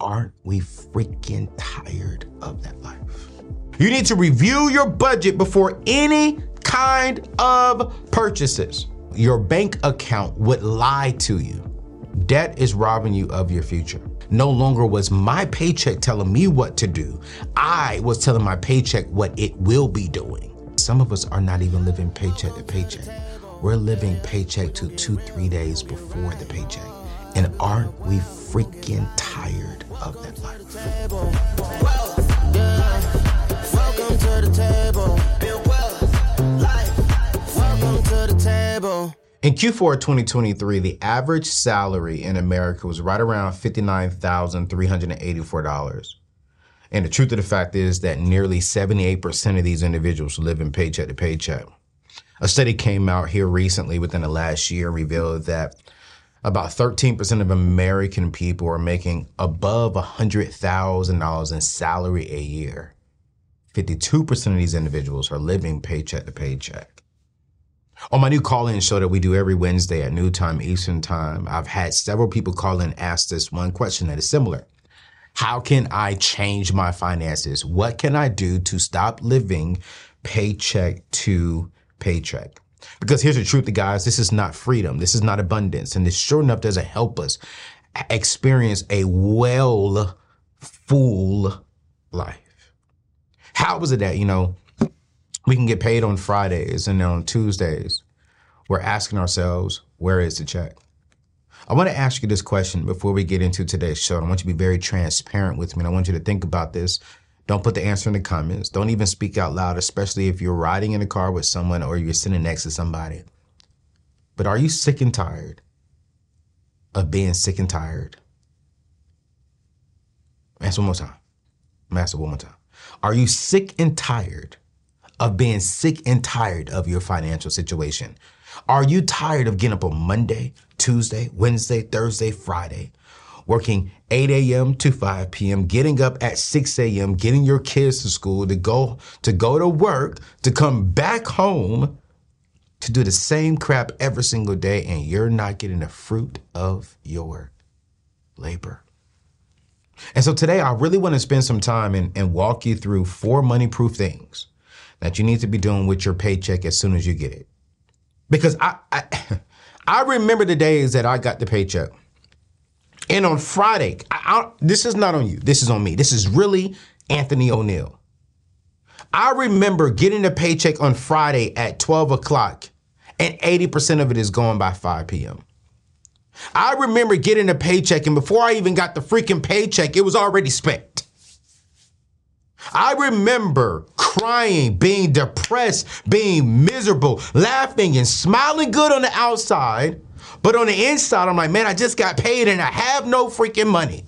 Aren't we freaking tired of that life? You need to review your budget before any kind of purchases. Your bank account would lie to you. Debt is robbing you of your future. No longer was my paycheck telling me what to do. I was telling my paycheck what it will be doing. Some of us are not even living paycheck to paycheck. We're living paycheck to two, three days before the paycheck. And aren't we freaking tired of that life? Welcome to the table. Build wealth, life. Welcome to the table. In Q4 2023, the average salary in America was right around $59,384. And the truth of the fact is that nearly 78% of these individuals live in paycheck to paycheck. A study came out here recently within the last year and revealed that about 13% of American people are making above $100,000 in salary a year. 52% of these individuals are living paycheck to paycheck. On my new call-in show that we do every Wednesday at noon time Eastern time, I've had several people call in and ask this one question that is similar. How can I change my finances? What can I do to stop living paycheck to paycheck? Because here's the truth, guys, this is not freedom. This is not abundance. And this sure enough doesn't help us experience a well, full life. How was it that, you know, we can get paid on Fridays and then on Tuesdays, we're asking ourselves, where is the check? I want to ask you this question before we get into today's show. I want you to be very transparent with me. And I want you to think about this. Don't put the answer in the comments. Don't even speak out loud, especially if you're riding in a car with someone or you're sitting next to somebody. But are you sick and tired of being sick and tired? Answer one more time. I'm one more time. Are you sick and tired of being sick and tired of your financial situation? Are you tired of getting up on Monday, Tuesday, Wednesday, Thursday, Friday, working 8 a.m. to 5 p.m., getting up at 6 a.m., getting your kids to school, to go to go to work, to come back home, to do the same crap every single day, and you're not getting the fruit of your labor? And so today I really want to spend some time and, and walk you through four money proof things that you need to be doing with your paycheck as soon as you get it. Because I, I, I remember the days that I got the paycheck. And on Friday, I, I, this is not on you. This is on me. This is really Anthony O'Neal. I remember getting a paycheck on Friday at 12 o'clock, and 80% of it is going by 5 p.m. I remember getting a paycheck, and before I even got the freaking paycheck, it was already spent. I remember crying, being depressed, being miserable, laughing and smiling good on the outside. But on the inside, I'm like, man, I just got paid and I have no freaking money.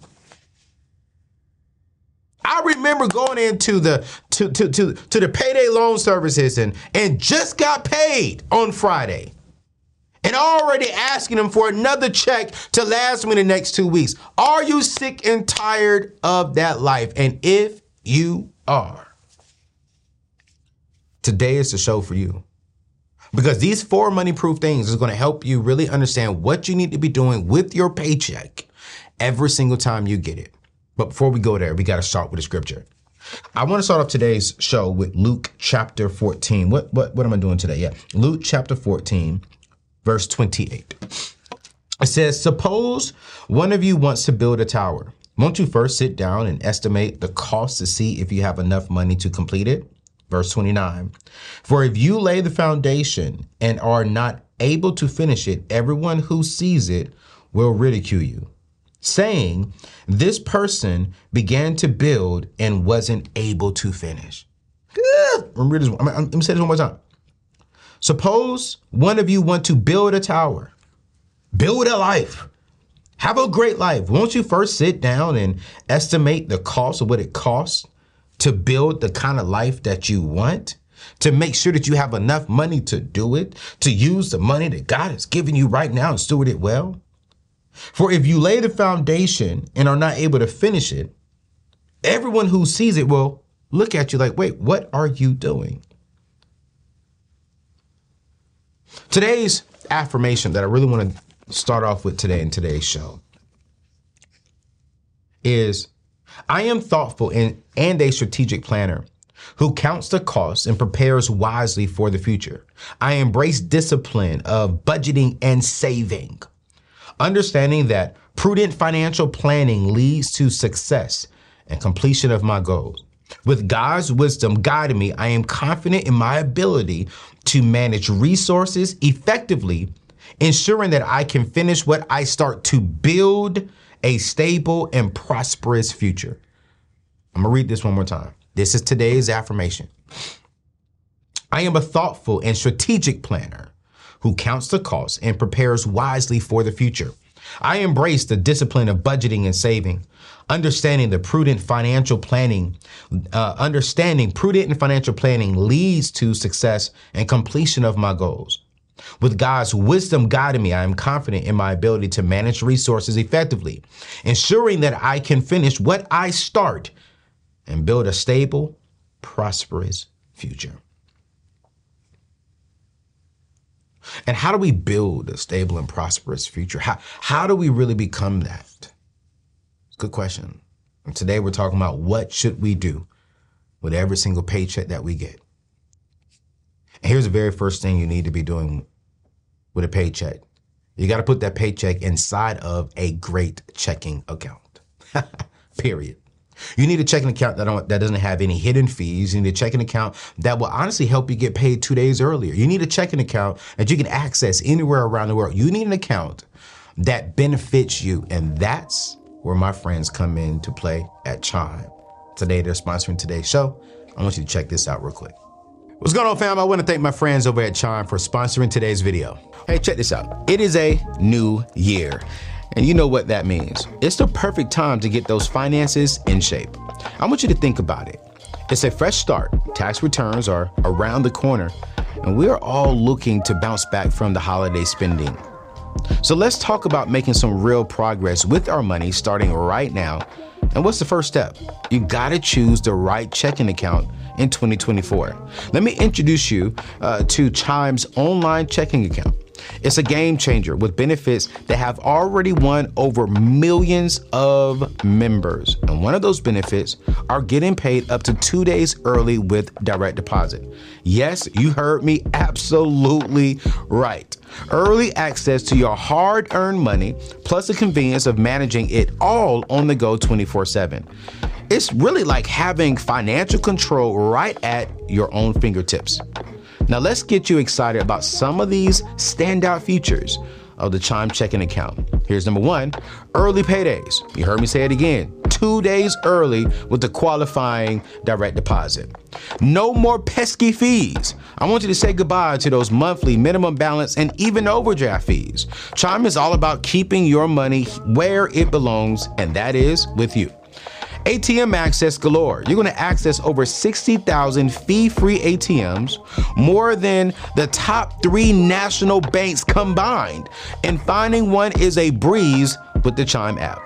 I remember going into the to, to, to, to the payday loan services and, and just got paid on Friday and already asking them for another check to last me the next two weeks. Are you sick and tired of that life? And if you are, today is the show for you. Because these four money proof things is going to help you really understand what you need to be doing with your paycheck every single time you get it. But before we go there, we got to start with a scripture. I want to start off today's show with Luke chapter 14. What what what am I doing today? Yeah. Luke chapter 14 verse 28. It says, Suppose one of you wants to build a tower. Won't you first sit down and estimate the cost to see if you have enough money to complete it? Verse 29. For if you lay the foundation and are not able to finish it, everyone who sees it will ridicule you, saying, This person began to build and wasn't able to finish. Let me say this one more time. Suppose one of you want to build a tower, build a life, Have a great life. Won't you first sit down and estimate the cost of what it costs to build the kind of life that you want? To make sure that you have enough money to do it, to use the money that God has given you right now and steward it well? For if you lay the foundation and are not able to finish it, everyone who sees it will look at you like, wait, what are you doing? Today's affirmation that I really want to start off with today in today's show is I am thoughtful and, and a strategic planner who counts the costs and prepares wisely for the future. I embrace discipline of budgeting and saving, understanding that prudent financial planning leads to success and completion of my goals. With God's wisdom guiding me, I am confident in my ability to manage resources effectively, ensuring that I can finish what I start to build a stable and prosperous future. I'm gonna read this one more time. This is today's affirmation. I am a thoughtful and strategic planner who counts the costs and prepares wisely for the future. I embrace the discipline of budgeting and saving, understanding the prudent financial planning, uh, understanding prudent and financial planning leads to success and completion of my goals. With God's wisdom guiding me, I am confident in my ability to manage resources effectively, ensuring that I can finish what I start and build a stable, prosperous future. And how do we build a stable and prosperous future? How, how do we really become that? Good question. And today we're talking about what should we do with every single paycheck that we get. Here's the very first thing you need to be doing with a paycheck. You got to put that paycheck inside of a great checking account. Period. You need a checking account that, that doesn't have any hidden fees. You need a checking account that will honestly help you get paid two days earlier. You need a checking account that you can access anywhere around the world. You need an account that benefits you. And that's where my friends come in to play at Chime. Today, they're sponsoring today's show. I want you to check this out real quick. What's going on, fam? I want to thank my friends over at Chime for sponsoring today's video. Hey, check this out. It is a new year. And you know what that means. It's the perfect time to get those finances in shape. I want you to think about it. It's a fresh start. Tax returns are around the corner, and we're all looking to bounce back from the holiday spending. So let's talk about making some real progress with our money starting right now. And what's the first step? You gotta choose the right checking account in 2024. Let me introduce you uh, to Chime's online checking account. It's a game changer with benefits that have already won over millions of members. And one of those benefits are getting paid up to two days early with direct deposit. Yes, you heard me absolutely right. Early access to your hard earned money, plus the convenience of managing it all on the go 24 7. It's really like having financial control right at your own fingertips. Now, let's get you excited about some of these standout features of the Chime checking account. Here's number one early paydays. You heard me say it again two days early with the qualifying direct deposit. No more pesky fees. I want you to say goodbye to those monthly minimum balance and even overdraft fees. Chime is all about keeping your money where it belongs, and that is with you. ATM access galore. You're going to access over 60,000 fee free ATMs, more than the top three national banks combined. And finding one is a breeze with the Chime app.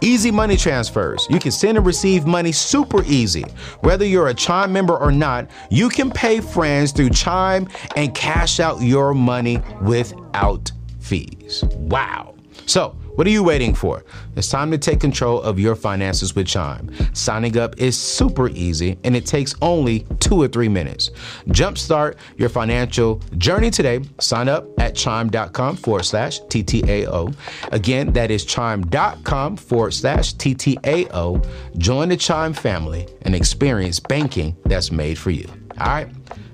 Easy money transfers. You can send and receive money super easy. Whether you're a Chime member or not, you can pay friends through Chime and cash out your money without fees. Wow. So, what are you waiting for? It's time to take control of your finances with Chime. Signing up is super easy and it takes only two or three minutes. Jumpstart your financial journey today. Sign up at chime.com forward slash TTAO. Again, that is chime.com forward slash TTAO. Join the Chime family and experience banking that's made for you. All right,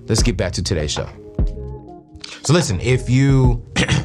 let's get back to today's show. So, listen, if you.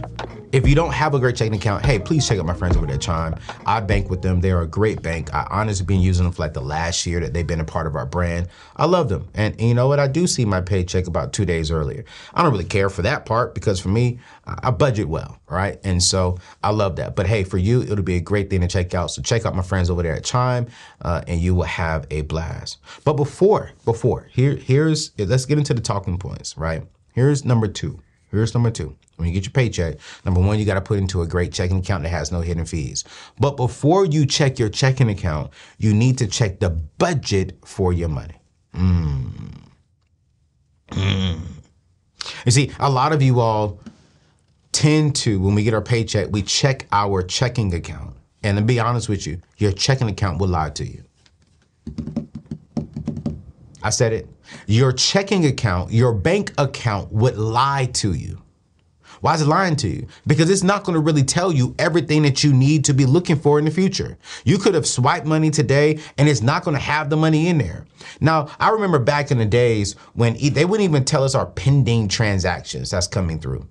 If you don't have a great checking account, hey, please check out my friends over at Chime. I bank with them. They're a great bank. I honestly been using them for like the last year that they've been a part of our brand. I love them. And, and you know what? I do see my paycheck about two days earlier. I don't really care for that part because for me, I I budget well, right? And so I love that. But hey, for you, it'll be a great thing to check out. So check out my friends over there at Chime, uh, and you will have a blast. But before, before, here, here's let's get into the talking points, right? Here's number two. Here's number two. When you get your paycheck, number one, you got to put into a great checking account that has no hidden fees. But before you check your checking account, you need to check the budget for your money. Mm. Mm. You see, a lot of you all tend to, when we get our paycheck, we check our checking account. And to be honest with you, your checking account will lie to you. I said it. Your checking account, your bank account would lie to you. Why is it lying to you? Because it's not going to really tell you everything that you need to be looking for in the future. You could have swiped money today and it's not going to have the money in there. Now, I remember back in the days when they wouldn't even tell us our pending transactions that's coming through.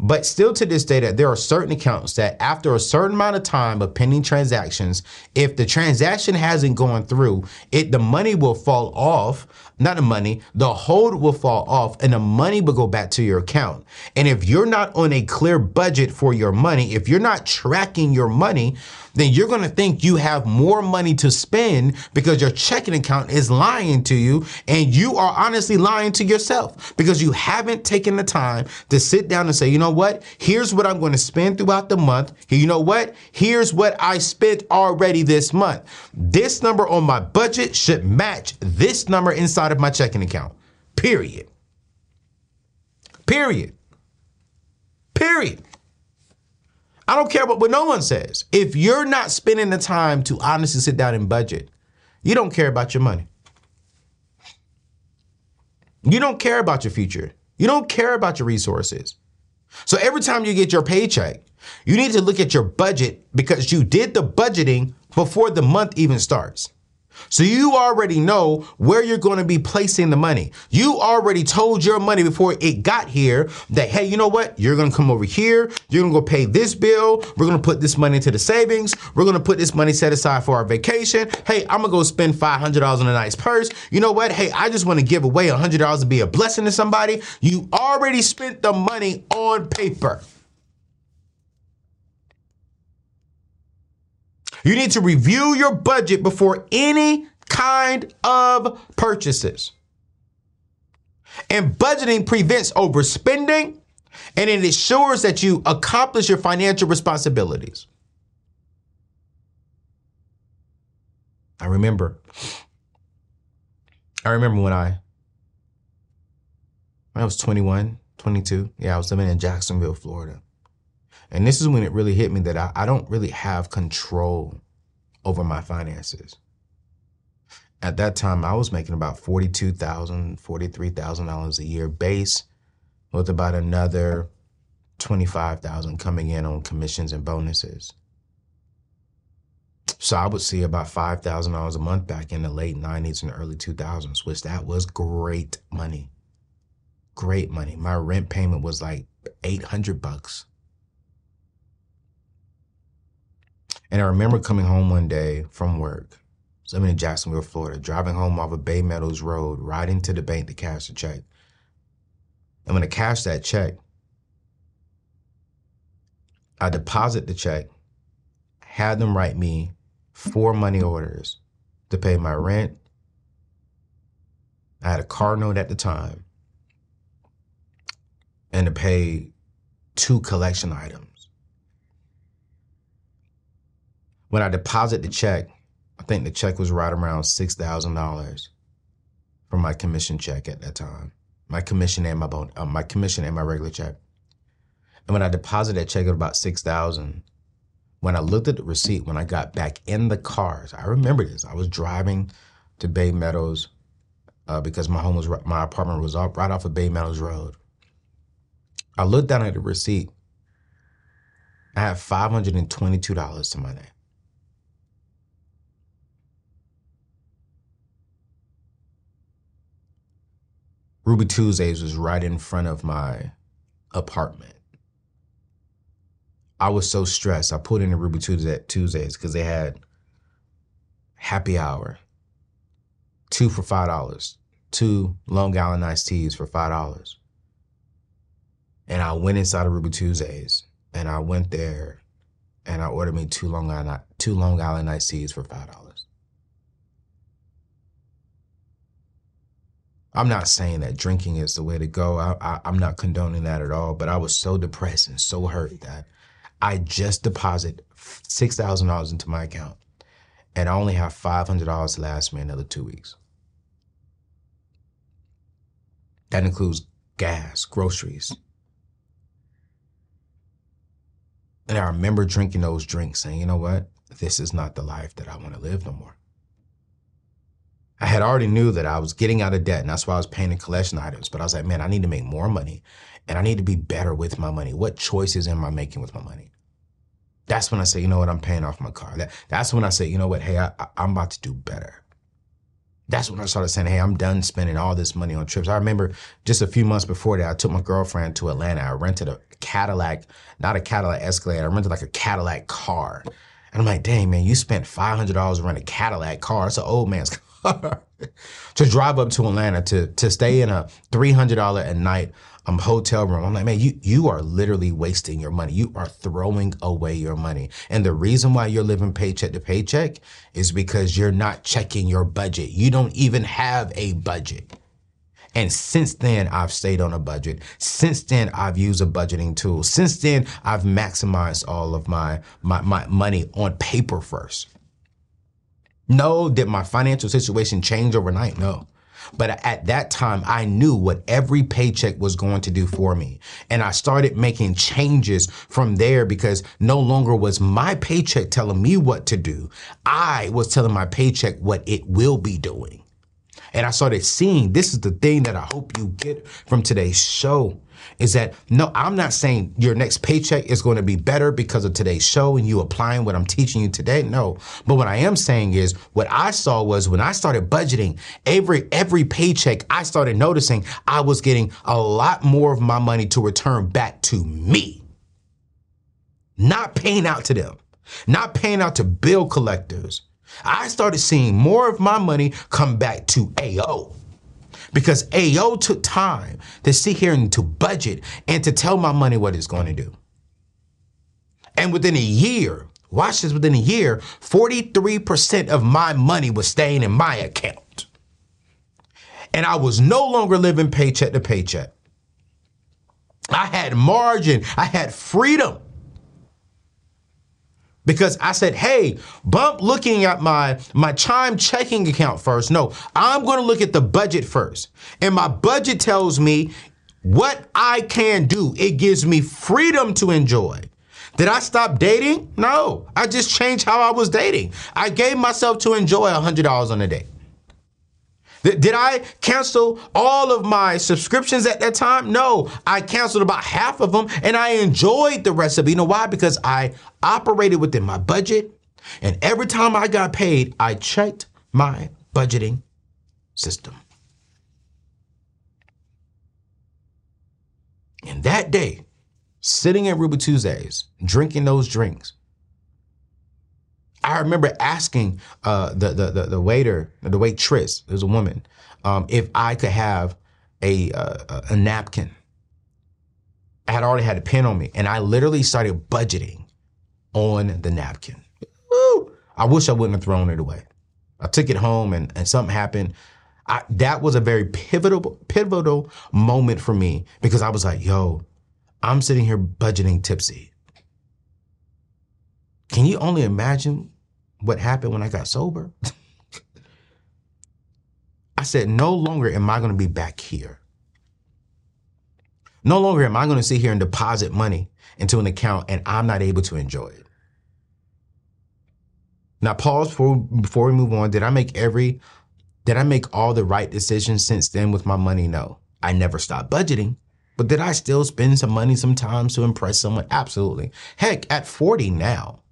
But still to this day, that there are certain accounts that after a certain amount of time of pending transactions, if the transaction hasn't gone through, it the money will fall off. Not the money, the hold will fall off, and the money will go back to your account. And if you're not on a clear budget for your money, if you're not tracking your money, then you're going to think you have more money to spend because your checking account is lying to you and you are honestly lying to yourself because you haven't taken the time to sit down and say, you know what? Here's what I'm going to spend throughout the month. You know what? Here's what I spent already this month. This number on my budget should match this number inside of my checking account. Period. Period. Period. I don't care about what no one says. If you're not spending the time to honestly sit down and budget, you don't care about your money. You don't care about your future. You don't care about your resources. So every time you get your paycheck, you need to look at your budget because you did the budgeting before the month even starts. So you already know where you're going to be placing the money. You already told your money before it got here that, hey, you know what? You're going to come over here. You're going to go pay this bill. We're going to put this money into the savings. We're going to put this money set aside for our vacation. Hey, I'm going to go spend $500 on a nice purse. You know what? Hey, I just want to give away $100 to be a blessing to somebody. You already spent the money on paper. You need to review your budget before any kind of purchases. And budgeting prevents overspending and it ensures that you accomplish your financial responsibilities. I remember. I remember when I when I was 21, 22. Yeah, I was living in Jacksonville, Florida. And this is when it really hit me that I, I don't really have control over my finances. At that time, I was making about $42,000, $43,000 a year base with about another 25,000 coming in on commissions and bonuses. So I would see about $5,000 a month back in the late 90s and early 2000s, which that was great money. Great money. My rent payment was like 800 bucks. And I remember coming home one day from work, So I was living in Jacksonville, Florida, driving home off of Baymeadows Road, riding to the bank to cash the check. And when I cashed that check, I deposit the check, had them write me four money orders to pay my rent. I had a car note at the time and to pay two collection items. When I deposit the check, I think the check was right around six thousand dollars for my commission check at that time. My commission and my bon- uh, my commission and my regular check. And when I deposited that check at about six thousand, when I looked at the receipt, when I got back in the cars, I remember this. I was driving to Baymeadows uh, because my home was my apartment was up right off of Baymeadows Road. I looked down at the receipt. I had five hundred and twenty-two dollars to my name. Ruby Tuesdays was right in front of my apartment. I was so stressed. I pulled in the Ruby Tuesday, Tuesdays because they had happy hour, two for five dollars, two Long Island iced teas for five dollars. And I went inside of Ruby Tuesdays, and I went there, and I ordered me two Long Island two Long Island iced teas for five dollars. I'm not saying that drinking is the way to go. I, I, I'm not condoning that at all. But I was so depressed and so hurt that I just deposit six thousand dollars into my account, and I only have five hundred dollars to last me another two weeks. That includes gas, groceries. And I remember drinking those drinks, saying, "You know what? This is not the life that I want to live no more." I had already knew that I was getting out of debt, and that's why I was paying the collection items. But I was like, man, I need to make more money, and I need to be better with my money. What choices am I making with my money? That's when I say, you know what, I'm paying off my car. That, that's when I say, you know what, hey, I, I'm about to do better. That's when I started saying, hey, I'm done spending all this money on trips. I remember just a few months before that, I took my girlfriend to Atlanta. I rented a Cadillac, not a Cadillac Escalade. I rented like a Cadillac car. And I'm like, dang, man, you spent $500 to rent a Cadillac car. It's an old man's to drive up to Atlanta to to stay in a three hundred dollar a night um hotel room. I'm like, man, you you are literally wasting your money. You are throwing away your money. And the reason why you're living paycheck to paycheck is because you're not checking your budget. You don't even have a budget. And since then, I've stayed on a budget. Since then, I've used a budgeting tool. Since then, I've maximized all of my, my, my money on paper first. No, did my financial situation change overnight? No. But at that time, I knew what every paycheck was going to do for me. And I started making changes from there because no longer was my paycheck telling me what to do. I was telling my paycheck what it will be doing. And I started seeing this is the thing that I hope you get from today's show is that no, I'm not saying your next paycheck is going to be better because of today's show and you applying what I'm teaching you today. No. But what I am saying is what I saw was when I started budgeting every every paycheck, I started noticing I was getting a lot more of my money to return back to me. Not paying out to them. Not paying out to bill collectors. I started seeing more of my money come back to AO because AO took time to sit here and to budget and to tell my money what it's going to do. And within a year, watch this, within a year, 43% of my money was staying in my account. And I was no longer living paycheck to paycheck. I had margin, I had freedom because I said, hey, bump looking at my, my chime checking account first. No, I'm going to look at the budget first. And my budget tells me what I can do. It gives me freedom to enjoy. Did I stop dating? No, I just changed how I was dating. I gave myself to enjoy $100 on a day. Did I cancel all of my subscriptions at that time? No, I canceled about half of them and I enjoyed the rest of it. You know why? Because I operated within my budget and every time I got paid, I checked my budgeting system. And that day, sitting at Ruby Tuesdays, drinking those drinks, I remember asking uh, the, the, the the waiter, the waitress, it was a woman, um, if I could have a uh, a napkin. I had already had a pen on me, and I literally started budgeting on the napkin. Woo! I wish I wouldn't have thrown it away. I took it home, and, and something happened. I, that was a very pivotal pivotal moment for me because I was like, "Yo, I'm sitting here budgeting tipsy." Can you only imagine what happened when I got sober? I said, no longer am I going to be back here. No longer am I going to sit here and deposit money into an account and I'm not able to enjoy it. Now, pause before, before we move on. Did I make every, did I make all the right decisions since then with my money? No. I never stopped budgeting. But did I still spend some money sometimes to impress someone? Absolutely. Heck, at 40 now,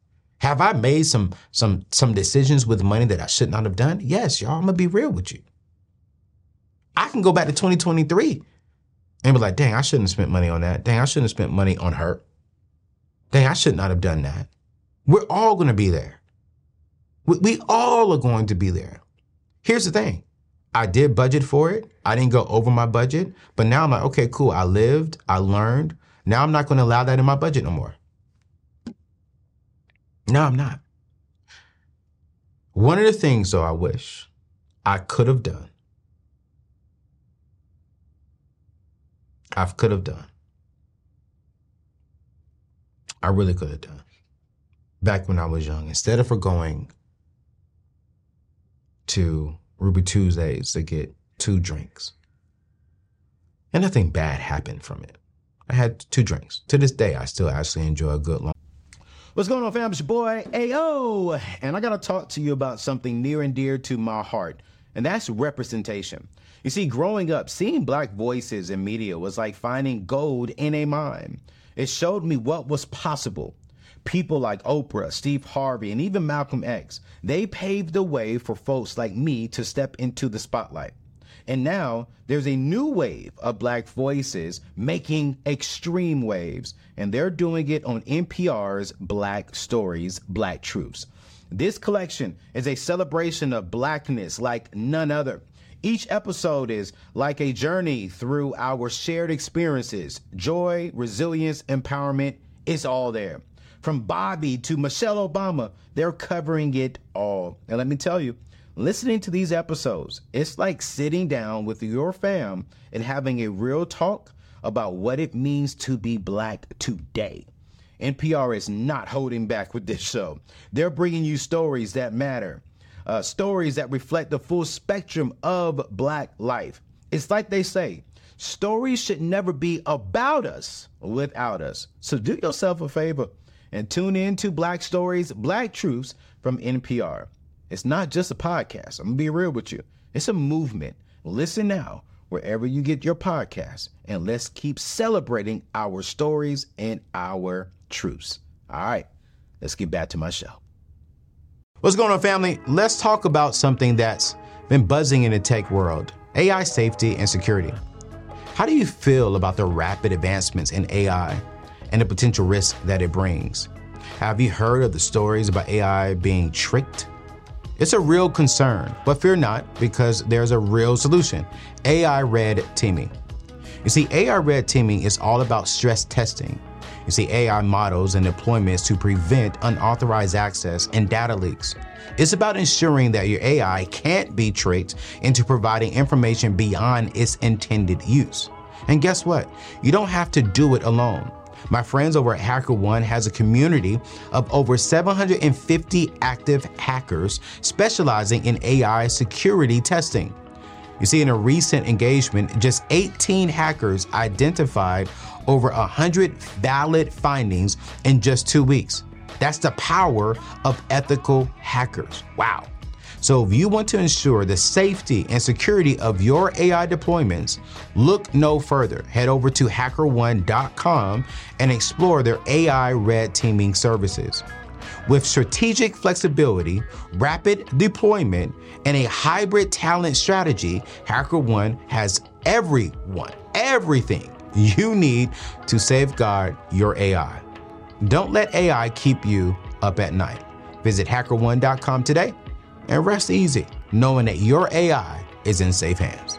have I made some some some decisions with money that I should not have done? Yes, y'all. I'm gonna be real with you. I can go back to 2023 and be like, dang, I shouldn't have spent money on that. Dang, I shouldn't have spent money on her. Dang, I should not have done that. We're all to be there. We, we all are going to be there. Here's the thing I did budget for it. I didn't go over my budget, but now I'm like, okay, cool. I lived, I learned. Now I'm not going to allow that in my budget no more. No, I'm not. One of the things, though, I wish I could have done, I could have done, I really could have done back when I was young, instead of going to Ruby Tuesdays to get two drinks. And nothing bad happened from it. I had two drinks. To this day, I still actually enjoy a good long. What's going on, fam? It's your boy AO, and I gotta talk to you about something near and dear to my heart, and that's representation. You see, growing up, seeing black voices in media was like finding gold in a mine. It showed me what was possible. People like Oprah, Steve Harvey, and even Malcolm X, they paved the way for folks like me to step into the spotlight. And now there's a new wave of black voices making extreme waves, and they're doing it on NPR's Black Stories, Black Truths. This collection is a celebration of blackness like none other. Each episode is like a journey through our shared experiences joy, resilience, empowerment. It's all there. From Bobby to Michelle Obama, they're covering it all. And let me tell you, listening to these episodes, it's like sitting down with your fam and having a real talk about what it means to be black today. NPR is not holding back with this show. They're bringing you stories that matter, uh, stories that reflect the full spectrum of black life. It's like they say, stories should never be about us without us. So do yourself a favor and tune in to Black Stories, Black Truths from NPR. It's not just a podcast. I'm going to be real with you. It's a movement. Listen now, wherever you get your podcast, and let's keep celebrating our stories and our truths. All right, let's get back to my show. What's going on, family? Let's talk about something that's been buzzing in the tech world AI safety and security. How do you feel about the rapid advancements in AI and the potential risk that it brings? Have you heard of the stories about AI being tricked? It's a real concern, but fear not because there's a real solution AI red teaming. You see, AI red teaming is all about stress testing. You see, AI models and deployments to prevent unauthorized access and data leaks. It's about ensuring that your AI can't be tricked into providing information beyond its intended use. And guess what? You don't have to do it alone. My friends over at HackerOne has a community of over 750 active hackers specializing in AI security testing. You see, in a recent engagement, just 18 hackers identified over 100 valid findings in just two weeks. That's the power of ethical hackers. Wow. So, if you want to ensure the safety and security of your AI deployments, look no further. Head over to hackerone.com and explore their AI red teaming services. With strategic flexibility, rapid deployment, and a hybrid talent strategy, HackerOne has everyone, everything you need to safeguard your AI. Don't let AI keep you up at night. Visit hackerone.com today and rest easy knowing that your AI is in safe hands.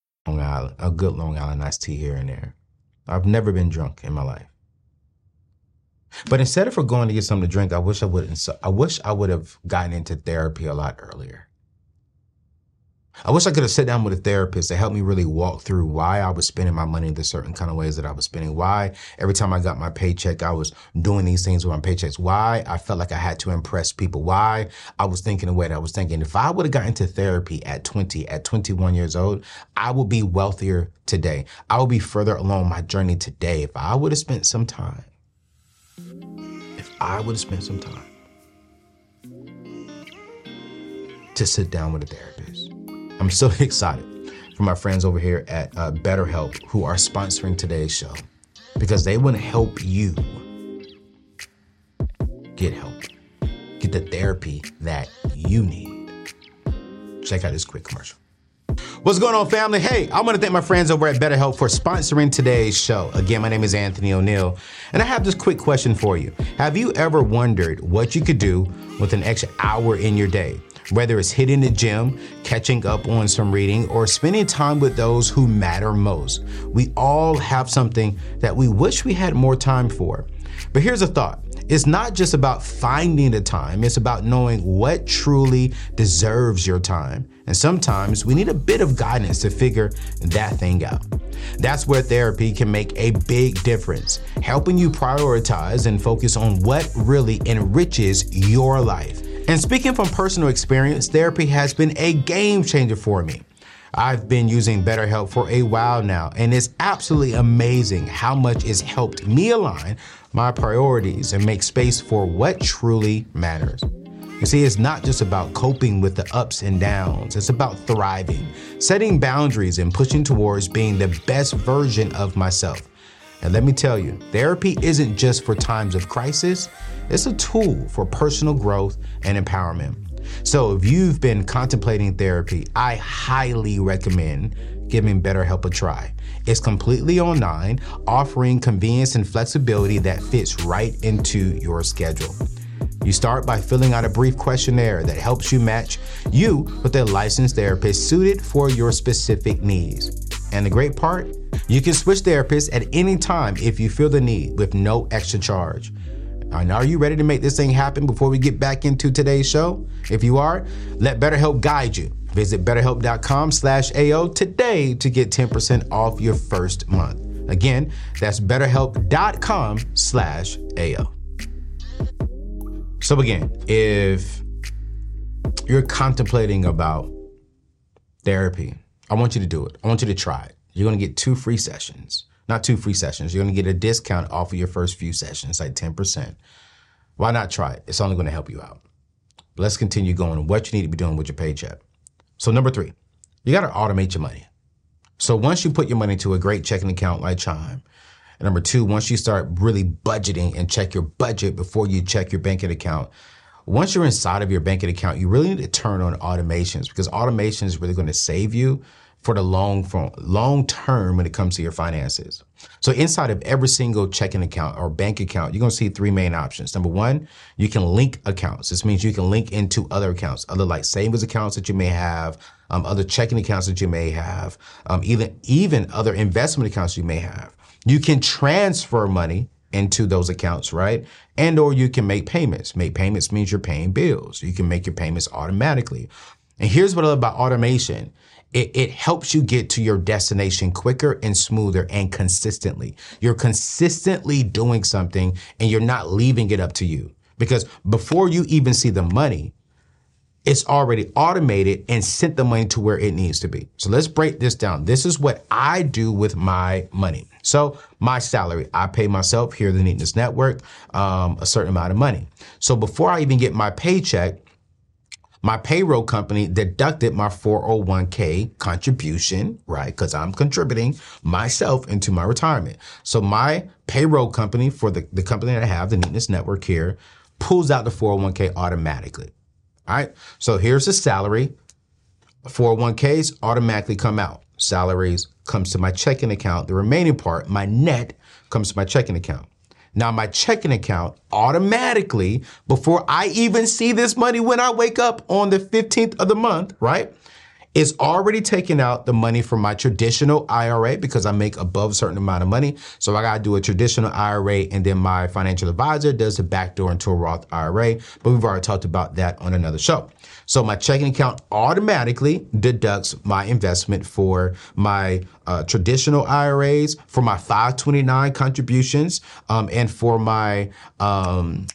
Long Island, a good Long Island iced tea here and there. I've never been drunk in my life. But instead of for going to get something to drink, I wish I would. I wish I would have gotten into therapy a lot earlier. I wish I could have sat down with a therapist to help me really walk through why I was spending my money in the certain kind of ways that I was spending. Why every time I got my paycheck, I was doing these things with my paychecks. Why I felt like I had to impress people. Why I was thinking the way that I was thinking. If I would have gotten into therapy at 20, at 21 years old, I would be wealthier today. I would be further along my journey today if I would have spent some time if I would have spent some time to sit down with a therapist. I'm so excited for my friends over here at uh, BetterHelp who are sponsoring today's show because they want to help you get help, get the therapy that you need. Check out this quick commercial. What's going on, family? Hey, I want to thank my friends over at BetterHelp for sponsoring today's show. Again, my name is Anthony O'Neal, and I have this quick question for you. Have you ever wondered what you could do with an extra hour in your day? Whether it's hitting the gym, catching up on some reading, or spending time with those who matter most, we all have something that we wish we had more time for. But here's a thought it's not just about finding the time, it's about knowing what truly deserves your time. And sometimes we need a bit of guidance to figure that thing out. That's where therapy can make a big difference, helping you prioritize and focus on what really enriches your life. And speaking from personal experience, therapy has been a game changer for me. I've been using BetterHelp for a while now, and it's absolutely amazing how much it's helped me align my priorities and make space for what truly matters. You see, it's not just about coping with the ups and downs, it's about thriving, setting boundaries, and pushing towards being the best version of myself. And let me tell you, therapy isn't just for times of crisis, it's a tool for personal growth and empowerment. So if you've been contemplating therapy, I highly recommend giving BetterHelp a try. It's completely online, offering convenience and flexibility that fits right into your schedule. You start by filling out a brief questionnaire that helps you match you with a licensed therapist suited for your specific needs. And the great part, you can switch therapists at any time if you feel the need with no extra charge. And are you ready to make this thing happen before we get back into today's show? If you are, let BetterHelp guide you. Visit betterhelp.com slash AO today to get 10% off your first month. Again, that's betterhelp.com slash AO. So again, if you're contemplating about therapy, I want you to do it. I want you to try it. You're going to get two free sessions. Not two free sessions. You're going to get a discount off of your first few sessions, like 10%. Why not try it? It's only going to help you out. But let's continue going what you need to be doing with your paycheck. So, number three, you got to automate your money. So, once you put your money to a great checking account like Chime, and number two, once you start really budgeting and check your budget before you check your banking account, once you're inside of your banking account, you really need to turn on automations because automation is really going to save you for the long long term when it comes to your finances. So inside of every single checking account or bank account, you're going to see three main options. Number one, you can link accounts. This means you can link into other accounts, other like savings accounts that you may have, um, other checking accounts that you may have, um, even even other investment accounts you may have. You can transfer money into those accounts, right? And or you can make payments. Make payments means you're paying bills. You can make your payments automatically. And here's what I love about automation. It, it, helps you get to your destination quicker and smoother and consistently. You're consistently doing something and you're not leaving it up to you. Because before you even see the money, it's already automated and sent the money to where it needs to be. So let's break this down. This is what I do with my money. So my salary, I pay myself here the Neatness Network um, a certain amount of money. So before I even get my paycheck, my payroll company deducted my 401k contribution, right? Because I'm contributing myself into my retirement. So my payroll company for the, the company that I have, the Neatness Network here, pulls out the 401k automatically. All right. So here's the salary. 401ks automatically come out. Salaries comes to my checking account. The remaining part, my net, comes to my checking account. Now, my checking account automatically, before I even see this money when I wake up on the 15th of the month, right? Is already taking out the money from my traditional IRA because I make above a certain amount of money. So I got to do a traditional IRA and then my financial advisor does the backdoor into a Roth IRA. But we've already talked about that on another show. So my checking account automatically deducts my investment for my uh, traditional IRAs, for my 529 contributions, um, and for my um,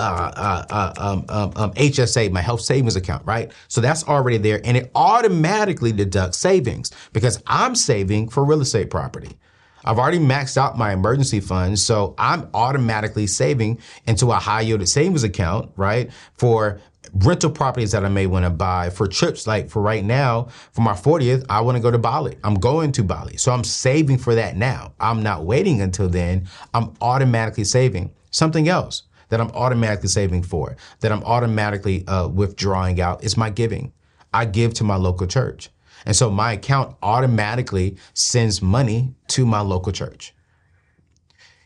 uh, uh, uh um, um, um, HSA, my health savings account, right? So that's already there, and it automatically deducts savings because I'm saving for real estate property. I've already maxed out my emergency fund, so I'm automatically saving into a high yielded savings account, right? For rental properties that I may want to buy, for trips like for right now, for my 40th, I want to go to Bali. I'm going to Bali. So I'm saving for that now. I'm not waiting until then. I'm automatically saving. Something else that I'm automatically saving for, that I'm automatically uh, withdrawing out is my giving. I give to my local church. And so my account automatically sends money to my local church.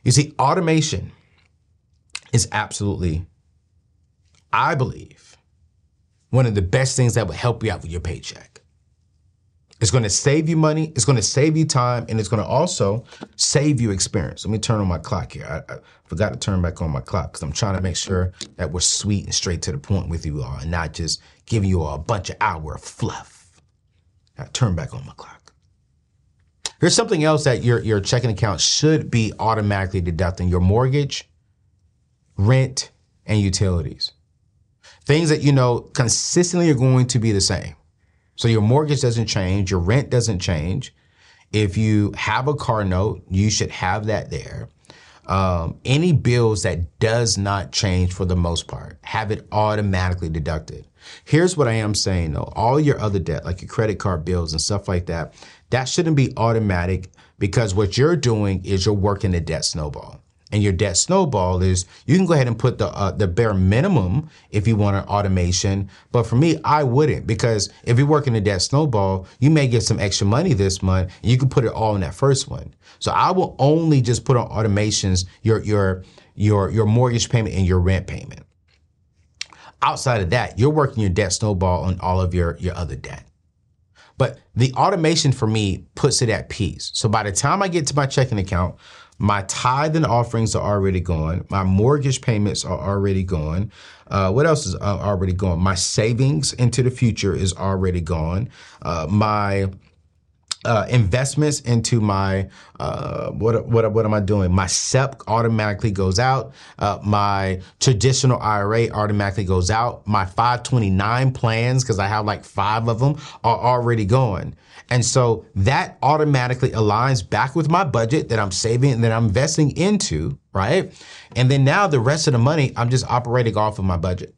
You see, automation is absolutely, I believe, one of the best things that will help you out with your paycheck. It's going to save you money, it's going to save you time, and it's going to also save you experience. Let me turn on my clock here. I, I forgot to turn back on my clock because I'm trying to make sure that we're sweet and straight to the point with you all and not just giving you all a bunch of hour of fluff. I turn back on my clock. Here's something else that your, your checking account should be automatically deducting your mortgage, rent, and utilities. Things that you know consistently are going to be the same. So your mortgage doesn't change, your rent doesn't change. If you have a car note, you should have that there. Um, any bills that does not change for the most part, have it automatically deducted. Here's what I am saying though. All your other debt, like your credit card bills and stuff like that, that shouldn't be automatic because what you're doing is you're working the debt snowball and your debt snowball is you can go ahead and put the uh, the bare minimum if you want an automation. But for me, I wouldn't because if you're working the debt snowball, you may get some extra money this month and you can put it all in that first one. So I will only just put on automations your your your your mortgage payment and your rent payment. Outside of that, you're working your debt snowball on all of your your other debt. But the automation for me puts it at peace. So by the time I get to my checking account, my tithe and offerings are already gone. My mortgage payments are already gone. Uh, what else is uh, already gone? My savings into the future is already gone. Uh, my uh, investments into my uh, what what what am I doing? My SEP automatically goes out. Uh, my traditional IRA automatically goes out. My 529 plans because I have like five of them are already going, and so that automatically aligns back with my budget that I'm saving and that I'm investing into, right? And then now the rest of the money I'm just operating off of my budget.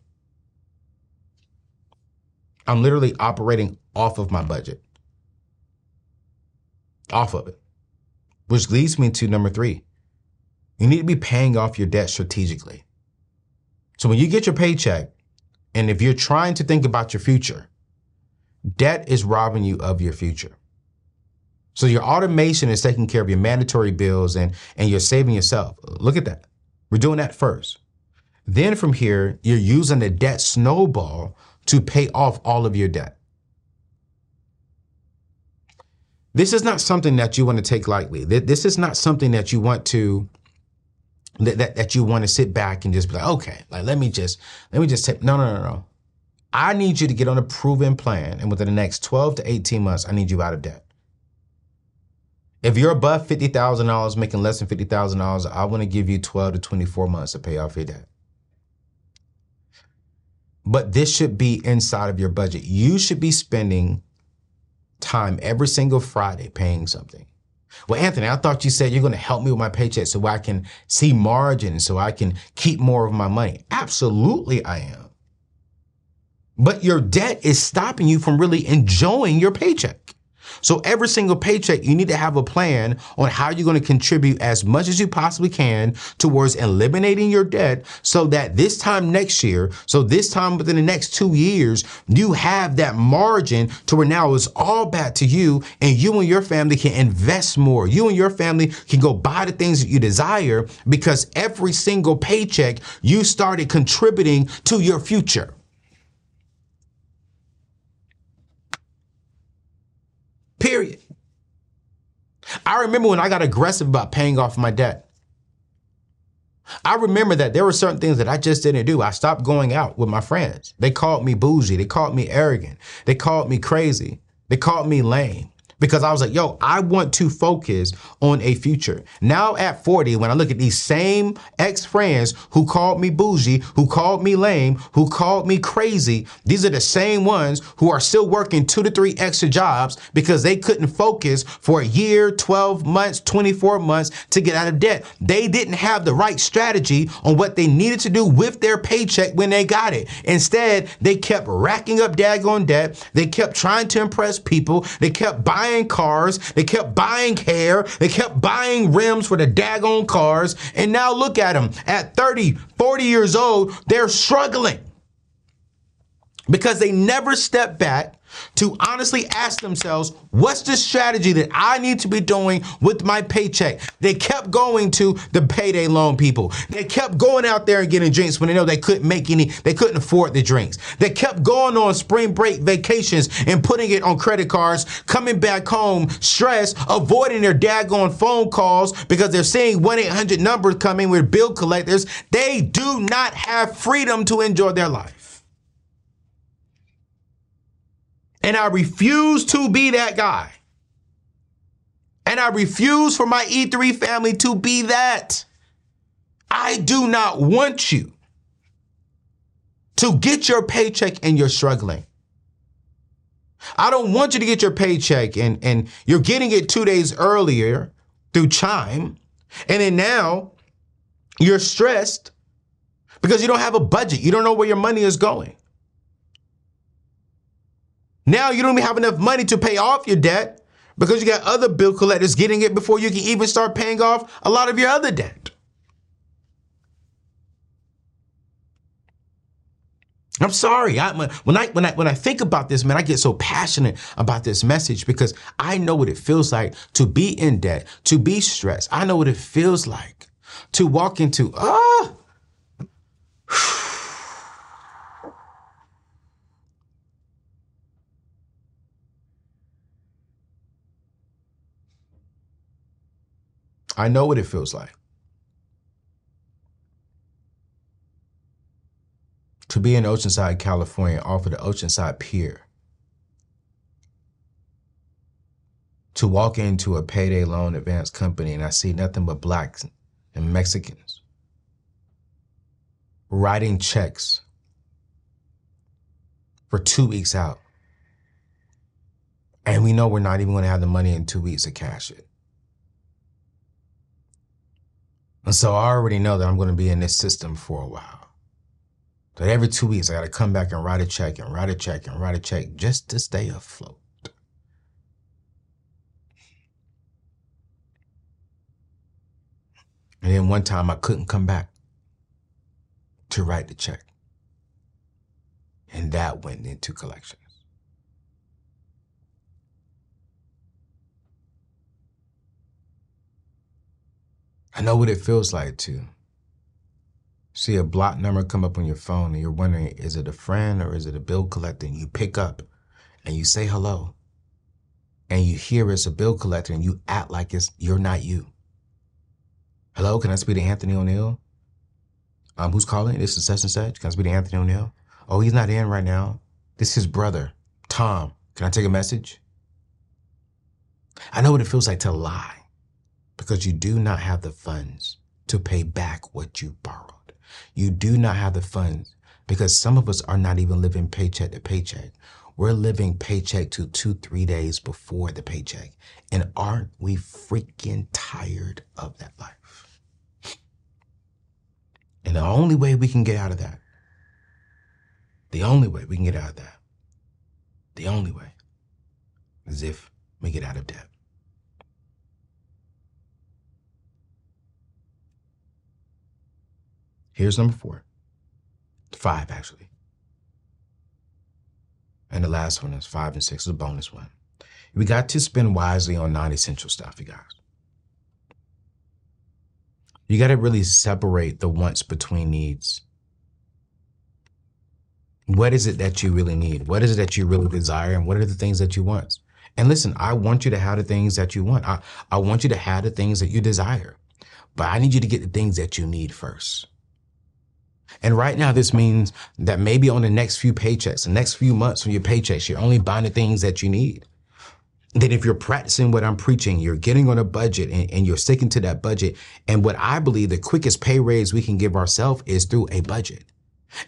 I'm literally operating off of my budget off of it. Which leads me to number three. You need to be paying off your debt strategically. So when you get your paycheck, and if you're trying to think about your future, debt is robbing you of your future. So your automation is taking care of your mandatory bills and, and you're saving yourself. Look at that. We're doing that first. Then from here, you're using the debt snowball to pay off all of your debt. This is not something that you want to take lightly. This is not something that you want to that, that, that you want to sit back and just be like, okay, like let me just let me just take no no no no. I need you to get on a proven plan, and within the next 12 to 18 months, I need you out of debt. If you're above fifty thousand dollars, making less than fifty thousand dollars, I want to give you 12 to 24 months to pay off your debt. But this should be inside of your budget. You should be spending time every single Friday paying something. Well, Anthony, I thought you said you're going to help me with my paycheck so I can see margin, so I can keep more of my money. Absolutely, I am. But your debt is stopping you from really enjoying your paycheck. So every single paycheck, you need to have a plan on how you're going to contribute as much as you possibly can towards eliminating your debt so that this time next year, so this time within the next two years, you have that margin to where now it's all back to you and you and your family can invest more. You and your family can go buy the things that you desire because every single paycheck you started contributing to your future. Period. I remember when I got aggressive about paying off my debt. I remember that there were certain things that I just didn't do. I stopped going out with my friends. They called me bougie. They called me arrogant. They called me crazy. They called me lame. Because I was like, yo, I want to focus on a future. Now at 40, when I look at these same ex friends who called me bougie, who called me lame, who called me crazy, these are the same ones who are still working two to three extra jobs because they couldn't focus for a year, 12 months, 24 months to get out of debt. They didn't have the right strategy on what they needed to do with their paycheck when they got it. Instead, they kept racking up daggone debt. They kept trying to impress people. They kept buying buying cars. They kept buying hair. They kept buying rims for the daggone cars. And now look at them. At 30, 40 years old, they're struggling because they never stepped back to honestly ask themselves, what's the strategy that I need to be doing with my paycheck? They kept going to the payday loan people. They kept going out there and getting drinks when they know they couldn't make any, they couldn't afford the drinks. They kept going on spring break vacations and putting it on credit cards, coming back home stressed, avoiding their daggone phone calls because they're seeing 1-800 numbers coming with bill collectors. They do not have freedom to enjoy their life. And I refuse to be that guy. And I refuse for my E3 family to be that. I do not want you to get your paycheck and you're struggling. I don't want you to get your paycheck and, and you're getting it two days earlier through Chime. And then now you're stressed because you don't have a budget. You don't know where your money is going. Now you don't even have enough money to pay off your debt because you got other bill collectors getting it before you can even start paying off a lot of your other debt. I'm sorry. I, when I when I when I think about this, man, I get so passionate about this message because I know what it feels like to be in debt, to be stressed. I know what it feels like to walk into ah. I know what it feels like. To be in Oceanside, California, off of the Oceanside Pier. To walk into a payday loan advance company and I see nothing but blacks and Mexicans writing checks for two weeks out. And we know we're not even going to have the money in two weeks to cash it. And so I already know that I'm going to be in this system for a while. That every two weeks I got to come back and write a check and write a check and write a check just to stay afloat. And then one time I couldn't come back to write the check. And that went into collection. I know what it feels like to see a block number come up on your phone and you're wondering, is it a friend or is it a bill collector? And you pick up and you say hello and you hear it's a bill collector and you act like it's you're not you. Hello, can I speak to Anthony O'Neal? Um, who's calling? This is such and such. Can I speak to Anthony O'Neal? Oh, he's not in right now. This is his brother, Tom. Can I take a message? I know what it feels like to lie because you do not have the funds to pay back what you borrowed. You do not have the funds because some of us are not even living paycheck to paycheck. We're living paycheck to two, three days before the paycheck. And aren't we freaking tired of that life? And the only way we can get out of that, the only way we can get out of that, the only way is if we get out of debt. Here's number four. Five, actually. And the last one is five and six is a bonus one. We got to spend wisely on non essential stuff, you guys. You got to really separate the wants between needs. What is it that you really need? What is it that you really desire? And what are the things that you want? And listen, I want you to have the things that you want. I, I want you to have the things that you desire. But I need you to get the things that you need first. And right now, this means that maybe on the next few paychecks, the next few months from your paychecks, you're only buying the things that you need. then if you're practicing what I'm preaching, you're getting on a budget and, and, you're sticking to that budget. And what I believe the quickest pay raise we can give ourselves is through a budget.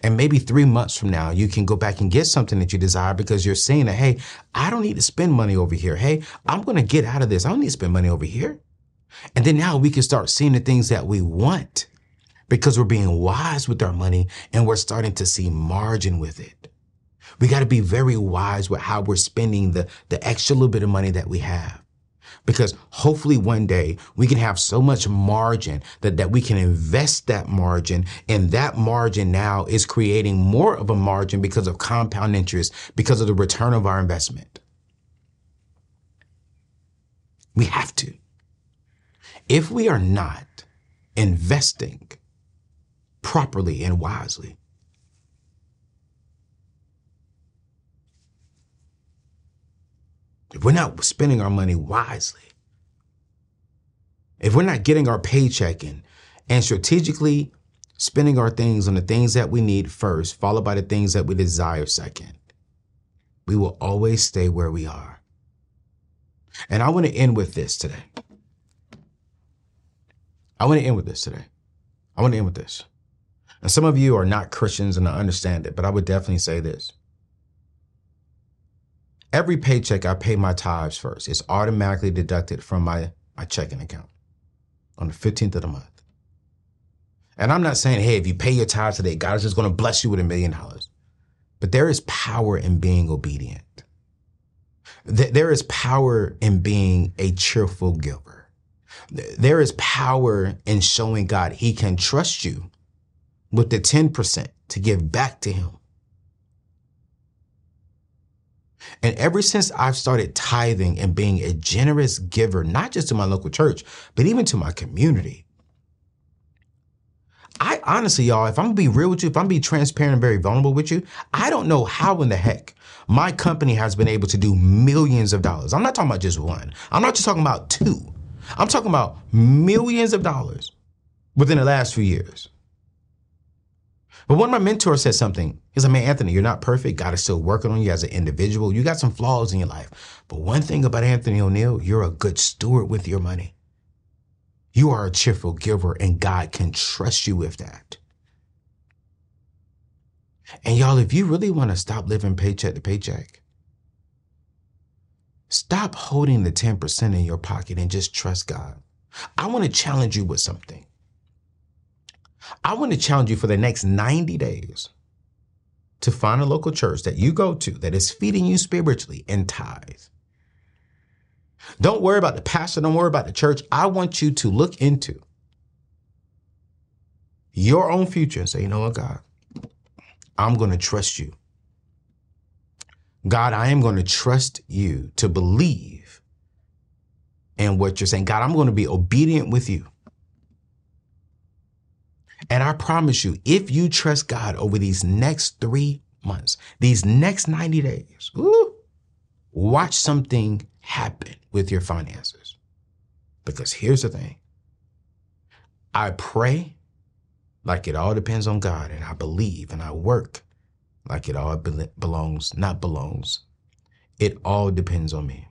And maybe three months from now, you can go back and get something that you desire because you're saying that, hey, I don't need to spend money over here. Hey, I'm going to get out of this. I don't need to spend money over here. And then now we can start seeing the things that we want because we're being wise with our money and we're starting to see margin with it. We got to be very wise with how we're spending the, the extra little bit of money that we have. Because hopefully one day we can have so much margin that, that we can invest that margin and that margin now is creating more of a margin because of compound interest, because of the return of our investment. We have to. If we are not investing properly and wisely, if we're not spending our money wisely, if we're not getting our paycheck in and strategically spending our things on the things that we need first, followed by the things that we desire second, we will always stay where we are. And I want to end with this today. I want to end with this today. I want to end with this. And some of you are not Christians and I understand it, but I would definitely say this. Every paycheck, I pay my tithes first. It's automatically deducted from my, my checking account on the 15th of the month. And I'm not saying, hey, if you pay your tithes today, God is just going to bless you with a million dollars. But there is power in being obedient. There is power in being a cheerful giver. There is power in showing God he can trust you with the 10% to give back to him. And ever since I've started tithing and being a generous giver, not just to my local church, but even to my community, I honestly, y'all, if I'm gonna be real with you, if I'm gonna be transparent and very vulnerable with you, I don't know how in the heck my company has been able to do millions of dollars. I'm not talking about just one. I'm not just talking about two. I'm talking about millions of dollars within the last few years. But one of my mentors said something. He's like, man, Anthony, you're not perfect. God is still working on you as an individual. You got some flaws in your life. But one thing about Anthony O'Neal, you're a good steward with your money. You are a cheerful giver, and God can trust you with that. And y'all, if you really want to stop living paycheck to paycheck, stop holding the 10% in your pocket and just trust God. I want to challenge you with something. I want to challenge you for the next 90 days to find a local church that you go to that is feeding you spiritually and tithe. Don't worry about the pastor, don't worry about the church. I want you to look into your own future and say, you know what, God, I'm going to trust you. God, I am going to trust you to believe in what you're saying. God, I'm going to be obedient with you. And I promise you, if you trust God over these next three months, these next 90 days, ooh, watch something happen with your finances. Because here's the thing I pray like it all depends on God, and I believe and I work like it all be- belongs, not belongs. It all depends on me.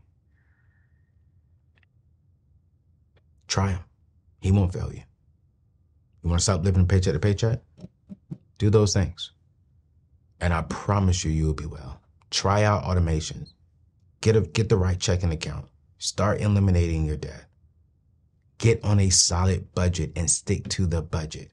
Try him. He won't fail you. You want to stop living paycheck to paycheck? Do those things. And I promise you, you'll be well. Try out automation. Get, a, get the right checking account. Start eliminating your debt. Get on a solid budget and stick to the budget.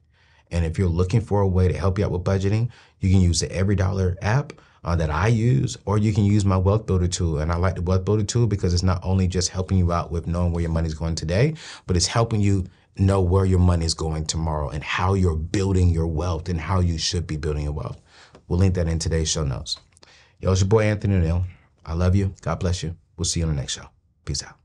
And if you're looking for a way to help you out with budgeting, you can use the Every Dollar app uh, that I use, or you can use my Wealth Builder tool. And I like the Wealth Builder tool because it's not only just helping you out with knowing where your money's going today, but it's helping you know where your money is going tomorrow and how you're building your wealth and how you should be building your wealth. We'll link that in today's show notes. Yo, it's your boy Anthony O'Neal. I love you. God bless you. We'll see you on the next show. Peace out.